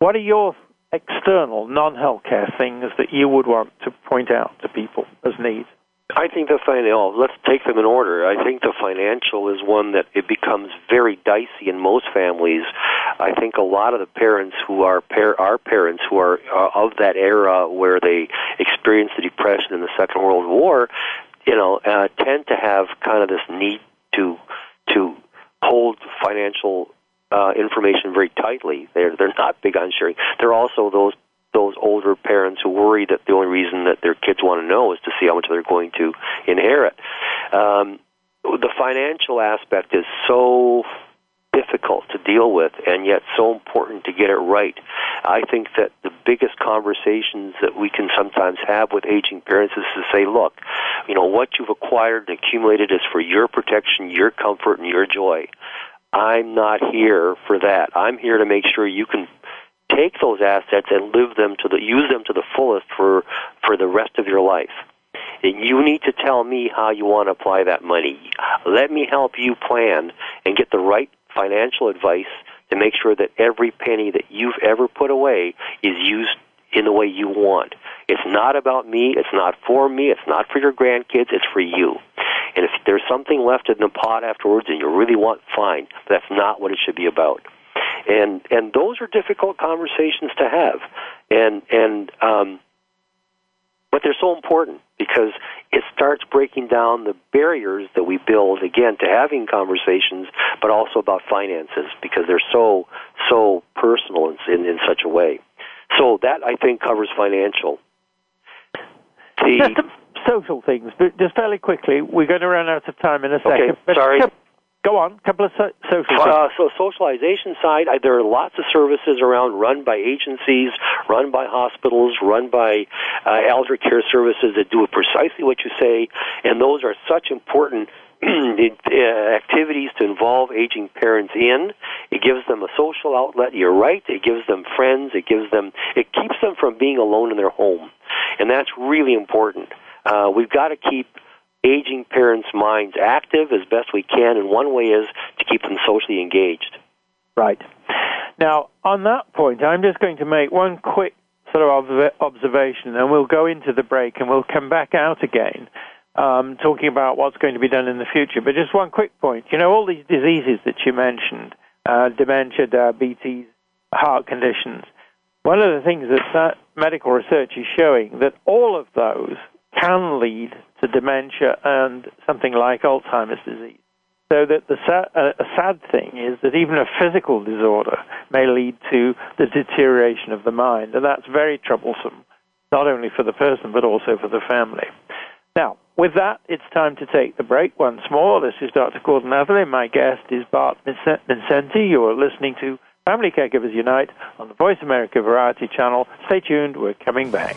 Speaker 6: What are your external, non healthcare things that you would want to point out to people as needs?
Speaker 7: I think the financial. Let's take them in order. I think the financial is one that it becomes very dicey in most families. I think a lot of the parents who are par- our parents who are uh, of that era where they experienced the depression in the Second World War, you know, uh, tend to have kind of this need to to hold financial uh, information very tightly. They're they're not big on sharing. They're also those those older parents who worry that the only reason that their kids want to know is to see how much they're going to inherit. Um, the financial aspect is so difficult to deal with and yet so important to get it right. I think that the biggest conversations that we can sometimes have with aging parents is to say, look, you know, what you've acquired and accumulated is for your protection, your comfort, and your joy. I'm not here for that. I'm here to make sure you can take those assets and live them to the use them to the fullest for for the rest of your life. And you need to tell me how you want to apply that money. Let me help you plan and get the right financial advice to make sure that every penny that you've ever put away is used in the way you want. It's not about me, it's not for me, it's not for your grandkids, it's for you. And if there's something left in the pot afterwards and you really want, fine. That's not what it should be about. And and those are difficult conversations to have. And and um, but they're so important because it starts breaking down the barriers that we build again to having conversations, but also about finances because they're so so personal in in, such a way. So that I think covers financial.
Speaker 6: The, social things, but just fairly quickly, we're going to run out of time in a second.
Speaker 7: Okay, sorry.
Speaker 6: Go on, a couple of so- social.
Speaker 7: Uh, so socialization side, I, there are lots of services around, run by agencies, run by hospitals, run by uh, elder care services that do precisely what you say, and those are such important uh, activities to involve aging parents in. It gives them a social outlet. You're right. It gives them friends. It gives them. It keeps them from being alone in their home, and that's really important. Uh, we've got to keep aging parents' minds active as best we can, and one way is to keep them socially engaged.
Speaker 6: Right. Now, on that point, I'm just going to make one quick sort of observation, and we'll go into the break and we'll come back out again. Um, talking about what's going to be done in the future. But just one quick point. You know, all these diseases that you mentioned uh, dementia, diabetes, heart conditions one of the things that medical research is showing that all of those can lead to dementia and something like Alzheimer's disease. So that the uh, a sad thing is that even a physical disorder may lead to the deterioration of the mind, and that's very troublesome, not only for the person but also for the family. Now, with that, it's time to take the break once more. This is Dr. Gordon Atherley. My guest is Bart Mindszenthy. You are listening to Family Caregivers Unite on the Voice America Variety Channel. Stay tuned. We're coming back.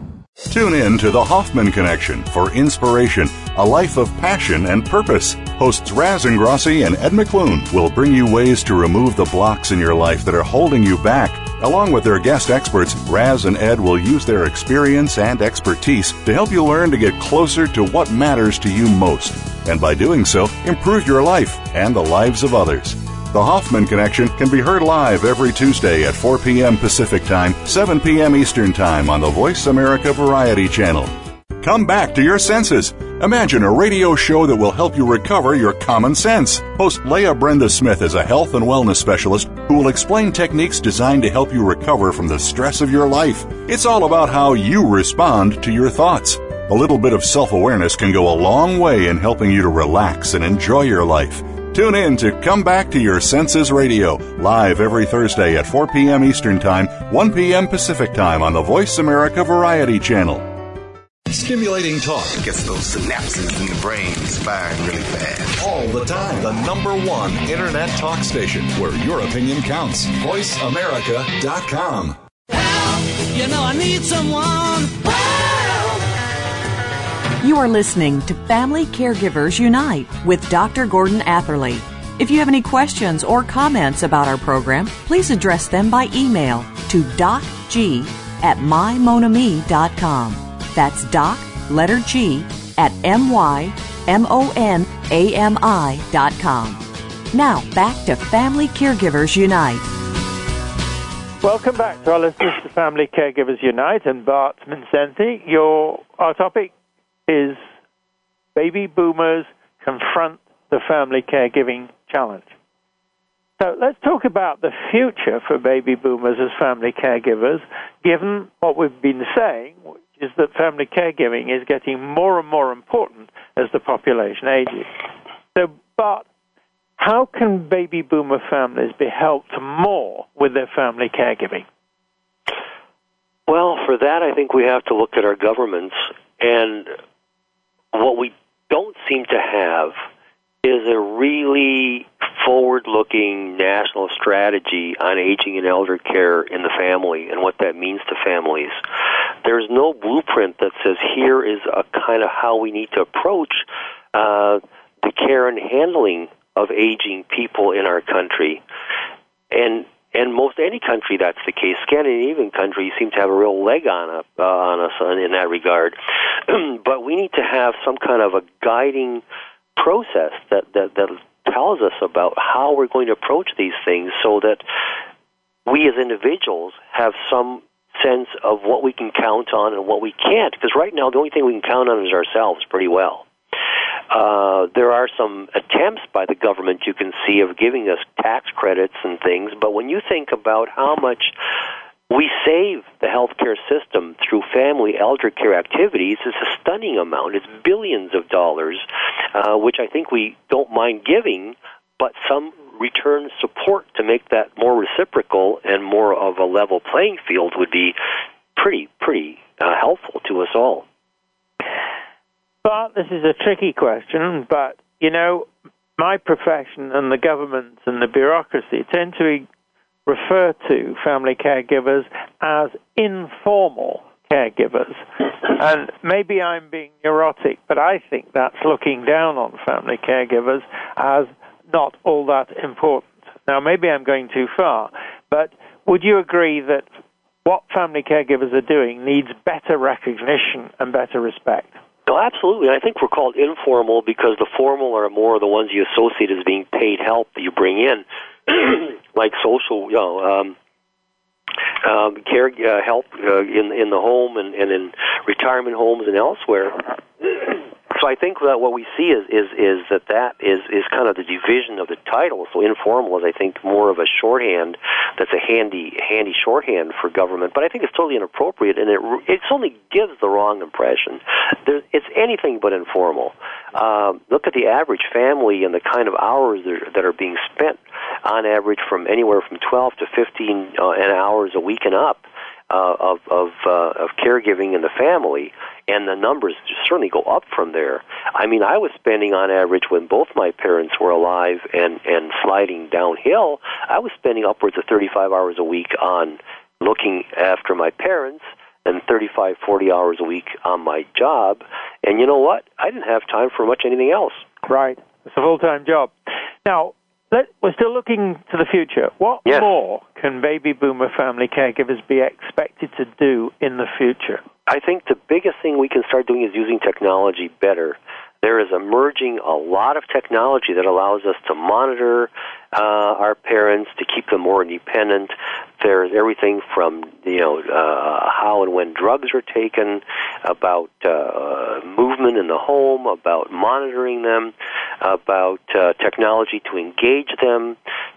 Speaker 9: Tune in to the Hoffman Connection for inspiration, a life of passion and purpose. Hosts Raz Ingrasci and Ed McClune will bring you ways to remove the blocks in your life that are holding you back. Along with their guest experts, Raz and Ed will use their experience and expertise to help you learn to get closer to what matters to you most. And by doing so, improve your life and the lives of others. The Hoffman Connection can be heard live every Tuesday at 4 p.m. Pacific Time, 7 p.m. Eastern Time on the Voice America Variety Channel. Come back to your senses. Imagine a radio show that will help you recover your common sense. Host Leah Brenda Smith is a health and wellness specialist who will explain techniques designed to help you recover from the stress of your life. It's all about how you respond to your thoughts. A little bit of self awareness can go a long way in helping you to relax and enjoy your life. Tune in to Come Back to Your Senses Radio, live every Thursday at 4 p.m. Eastern Time, 1 p.m. Pacific Time on the Voice America Variety Channel.
Speaker 2: Stimulating talk
Speaker 8: Gets those synapses in the brain firing really fast.
Speaker 2: all the time. The number one internet talk station where your opinion counts. VoiceAmerica.com.
Speaker 4: You know I need someone.
Speaker 5: You are listening to Family Caregivers Unite with Dr. Gordon Atherley. If you have any questions or comments about our program, please address them by email to docg at mymonami.com. That's doc, letter G, at M-Y-M-O-N-A-M-I dot com. Now, back to Family Caregivers Unite.
Speaker 6: Welcome back to our listeners to Family Caregivers Unite and Bart Mindszenthy. Your our topic is baby boomers confront the family caregiving challenge. So let's talk about the future for baby boomers as family caregivers, given what we've been saying, which is that family caregiving is getting more and more important as the population ages. So, Bart, how can baby boomer families be helped more with their family caregiving?
Speaker 7: Well, for that, I think we have to look at our governments. And what we don't seem to have is a really forward looking national strategy on aging and elder care in the family and what that means to families. There's no blueprint that says here is a kind of how we need to approach uh, the care and handling of aging people in our country. And and most any country that's the case. Scandinavian countries seem to have a real leg on, up, uh, on us in, that regard. but we need to have some kind of a guiding process that, that, that tells us about how we're going to approach these things so that we as individuals have some sense of what we can count on and what we can't. Because right now, the only thing we can count on is ourselves pretty well. Uh, there are some attempts by the government you can see of giving us tax credits and things, but when you think about how much we save the healthcare system through family elder care activities, it's a stunning amount. It's billions of dollars, uh, which I think we don't mind giving, but some return support to make that more reciprocal and more of a level playing field would be pretty, pretty uh, helpful to us all.
Speaker 6: But this is a tricky question, but you know, my profession and the government and the bureaucracy tend to refer to family caregivers as informal caregivers. And maybe I'm being neurotic, but I think that's looking down on family caregivers as not all that important. Now, maybe I'm going too far, but would you agree that what family caregivers are doing needs better recognition and better respect?
Speaker 7: No, absolutely. I think we're called informal because the formal are more the ones you associate as being paid help that you bring in, like social, you know, um, um, care uh, help uh, in in the home and, and in retirement homes and elsewhere. So I think that what we see is is is that that is is kind of the division of the title. So informal is I think more of a shorthand that's a handy handy shorthand for government. But I think it's totally inappropriate, and it it only gives the wrong impression. There, it's anything but informal. Um, look at the average family and the kind of hours that are, that are being spent on average from anywhere from 12 to 15 uh, hours a week and up uh, of of, uh, of caregiving in the family, and the numbers certainly go up from there. I mean, I was spending on average when both my parents were alive and and sliding downhill. I was spending upwards of 35 hours a week on looking after my parents and 35, 40 hours a week on my job. And you know what? I didn't have time for much anything else.
Speaker 6: Right. It's a full time job. Now, let, we're still looking to the future. What
Speaker 7: Yes.
Speaker 6: more can baby boomer family caregivers be expected to do in the future?
Speaker 7: I think the biggest thing we can start doing is using technology better. There is emerging a lot of technology that allows us to monitor uh, our parents, to keep them more independent. There's everything from you know uh, how and when drugs are taken, about uh, movement in the home, about monitoring them, about uh, technology to engage them,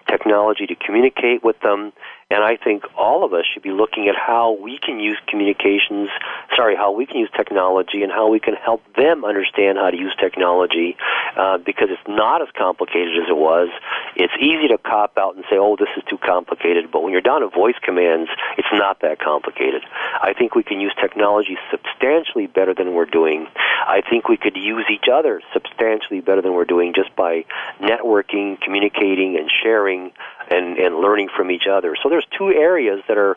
Speaker 7: technology to communicate with them. And I think all of us should be looking at how we can use communications, sorry, how we can use technology and how we can help them understand how to use technology uh, because it's not as complicated as it was. It's easy to cop out and say, oh, this is too complicated. But when you're down to voice commands, it's not that complicated. I think we can use technology substantially better than we're doing. I think we could use each other substantially better than we're doing just by networking, communicating, and sharing and, and learning from each other. So there's two areas that are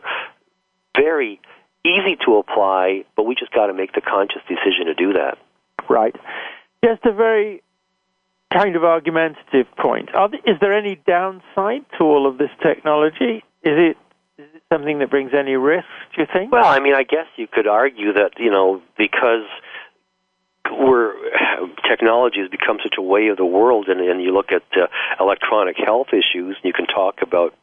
Speaker 7: very easy to apply, but we just got to make the conscious decision to do that.
Speaker 6: Right. Just a very kind of argumentative point. Are th- is there any downside to all of this technology? Is it is it something that brings any risks? Do you think?
Speaker 7: Well, I mean, I guess you could argue that you know because we're technology has become such a way of the world, and, and you look at uh, electronic health issues, and you can talk about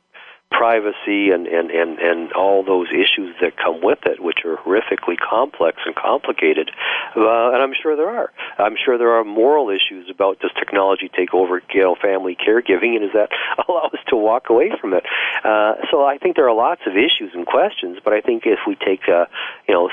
Speaker 7: privacy and, and, and, and all those issues that come with it, which are horrifically complex and complicated. Uh, and I'm sure there are. I'm sure there are moral issues about does technology take over you know, family caregiving, and does that allow us to walk away from it? Uh, so I think there are lots of issues and questions, but I think if we take uh, you know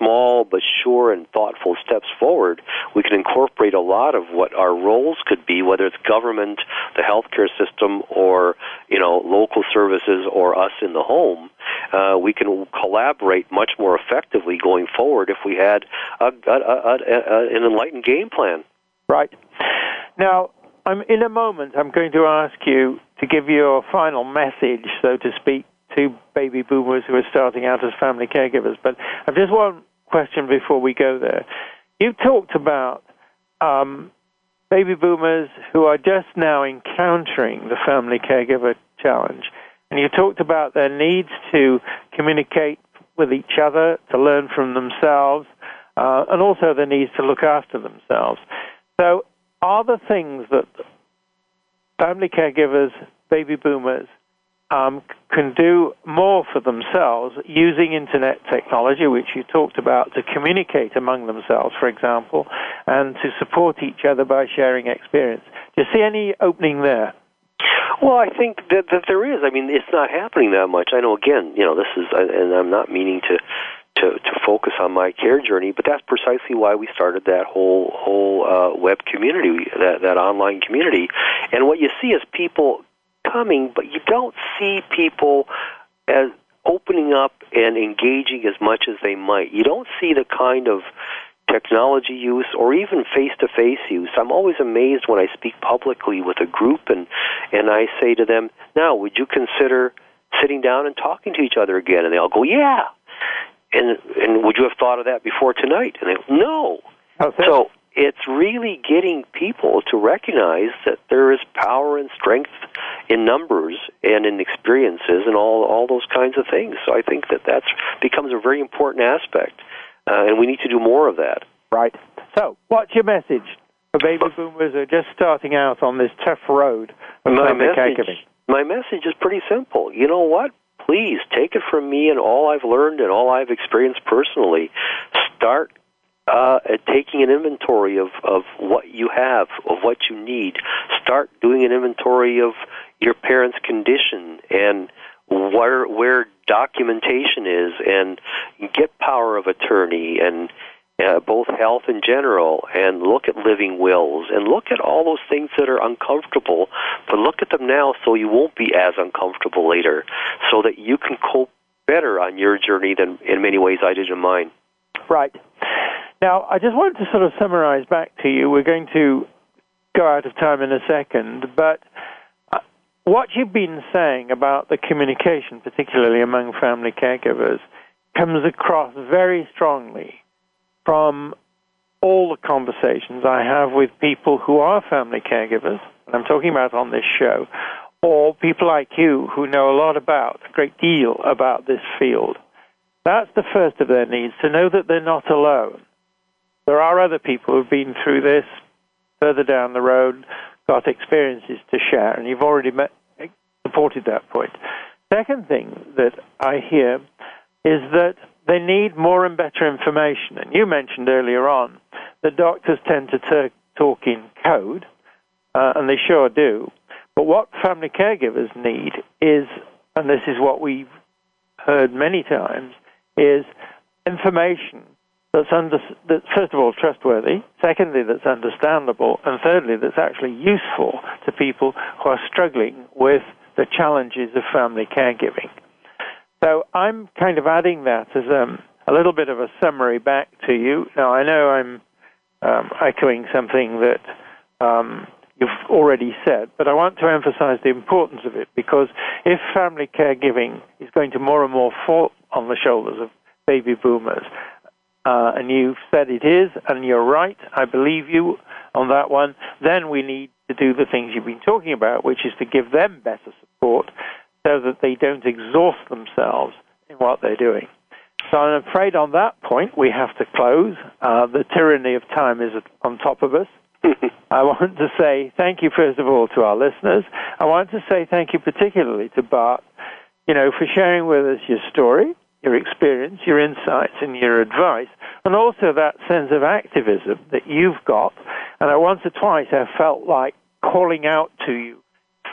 Speaker 7: small but sure and thoughtful steps forward, we can incorporate a lot of what our roles could be, whether it's government, the healthcare system, or you know local services, or us in the home. Uh, we can collaborate much more effectively going forward if we had a, a, a, an enlightened game plan.
Speaker 6: Right. Now, I'm in a moment. I'm going to ask you to give your final message, so to speak, to baby boomers who are starting out as family caregivers. But I've just one question before we go there. You talked about um, baby boomers who are just now encountering the family caregiver challenge, and you talked about their needs to communicate with each other, to learn from themselves, uh, and also their needs to look after themselves. So, are the things that family caregivers, baby boomers, um, can do more for themselves using internet technology, which you talked about, to communicate among themselves, for example, and to support each other by sharing experience. Do you see any opening there?
Speaker 7: Well, I think that, that there is. I mean, it's not happening that much. I know. Again, you know, this is, and I'm not meaning to to to focus on my care journey, but that's precisely why we started that whole whole uh, web community, that that online community. And what you see is people coming, but you don't see people as opening up and engaging as much as they might. You don't see the kind of technology use or even face to face use. I'm always amazed when I speak publicly with a group and and I say to them, "Now, would you consider sitting down and talking to each other again?" And they all go, "Yeah." And and would you have thought of that before tonight? And they go, "No." Oh, so it's really getting people to recognize that there is power and strength in numbers and in experiences and all all those kinds of things. So I think that that's becomes a very important aspect, uh, and we need to do more of that.
Speaker 6: Right. So, what's your message for baby boomers who are just starting out on this tough road of
Speaker 7: My message, my message is pretty simple. You know what? Please take it from me and all I've learned and all I've experienced personally. Start uh, taking an inventory of, of what you have, of what you need. Start doing an inventory of your parents' condition and where where documentation is, and get power of attorney and uh, both health in general, and look at living wills, and look at all those things that are uncomfortable, but look at them now so you won't be as uncomfortable later, so that you can cope better on your journey than in many ways I did in mine.
Speaker 6: Right. Now, I just wanted to sort of summarize back to you. We're going to go out of time in a second, but what you've been saying about the communication, particularly among family caregivers, comes across very strongly from all the conversations I have with people who are family caregivers, and I'm talking about on this show, or people like you who know a lot about, a great deal about this field. That's the first of their needs, to know that they're not alone. There are other people who've been through this further down the road, got experiences to share, and you've already met, supported that point. Second thing that I hear is that they need more and better information. And you mentioned earlier on that doctors tend to ter- talk in code, uh, and they sure do. But what family caregivers need is, and this is what we've heard many times, is information that's, under, that's first of all trustworthy, secondly that's understandable, and thirdly that's actually useful to people who are struggling with the challenges of family caregiving. So I'm kind of adding that as um, a little bit of a summary back to you. Now I know I'm um, echoing something that um, you've already said, but I want to emphasize the importance of it because if family caregiving is going to more and more fall on the shoulders of baby boomers, uh, and you've said it is, and you're right, I believe you on that one, then we need to do the things you've been talking about, which is to give them better support so that they don't exhaust themselves in what they're doing. So I'm afraid on that point we have to close. Uh, the tyranny of time is on top of us. I want to say thank you first of all to our listeners. I want to say thank you particularly to Bart, you know, for sharing with us your story, your experience, your insights, and your advice, and also that sense of activism that you've got. And I once or twice have felt like calling out to you,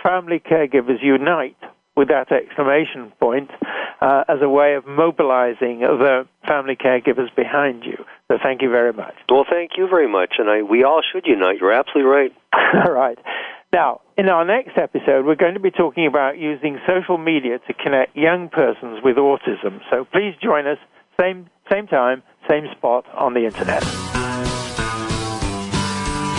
Speaker 6: family caregivers unite with that exclamation point uh, as a way of mobilizing the family caregivers behind you. So thank you very much.
Speaker 7: Well, thank you very much, and I, we all should unite. You're absolutely right.
Speaker 6: all right. Now, in our next episode, we're going to be talking about using social media to connect young persons with autism. So please join us, same, same time, same spot on the internet.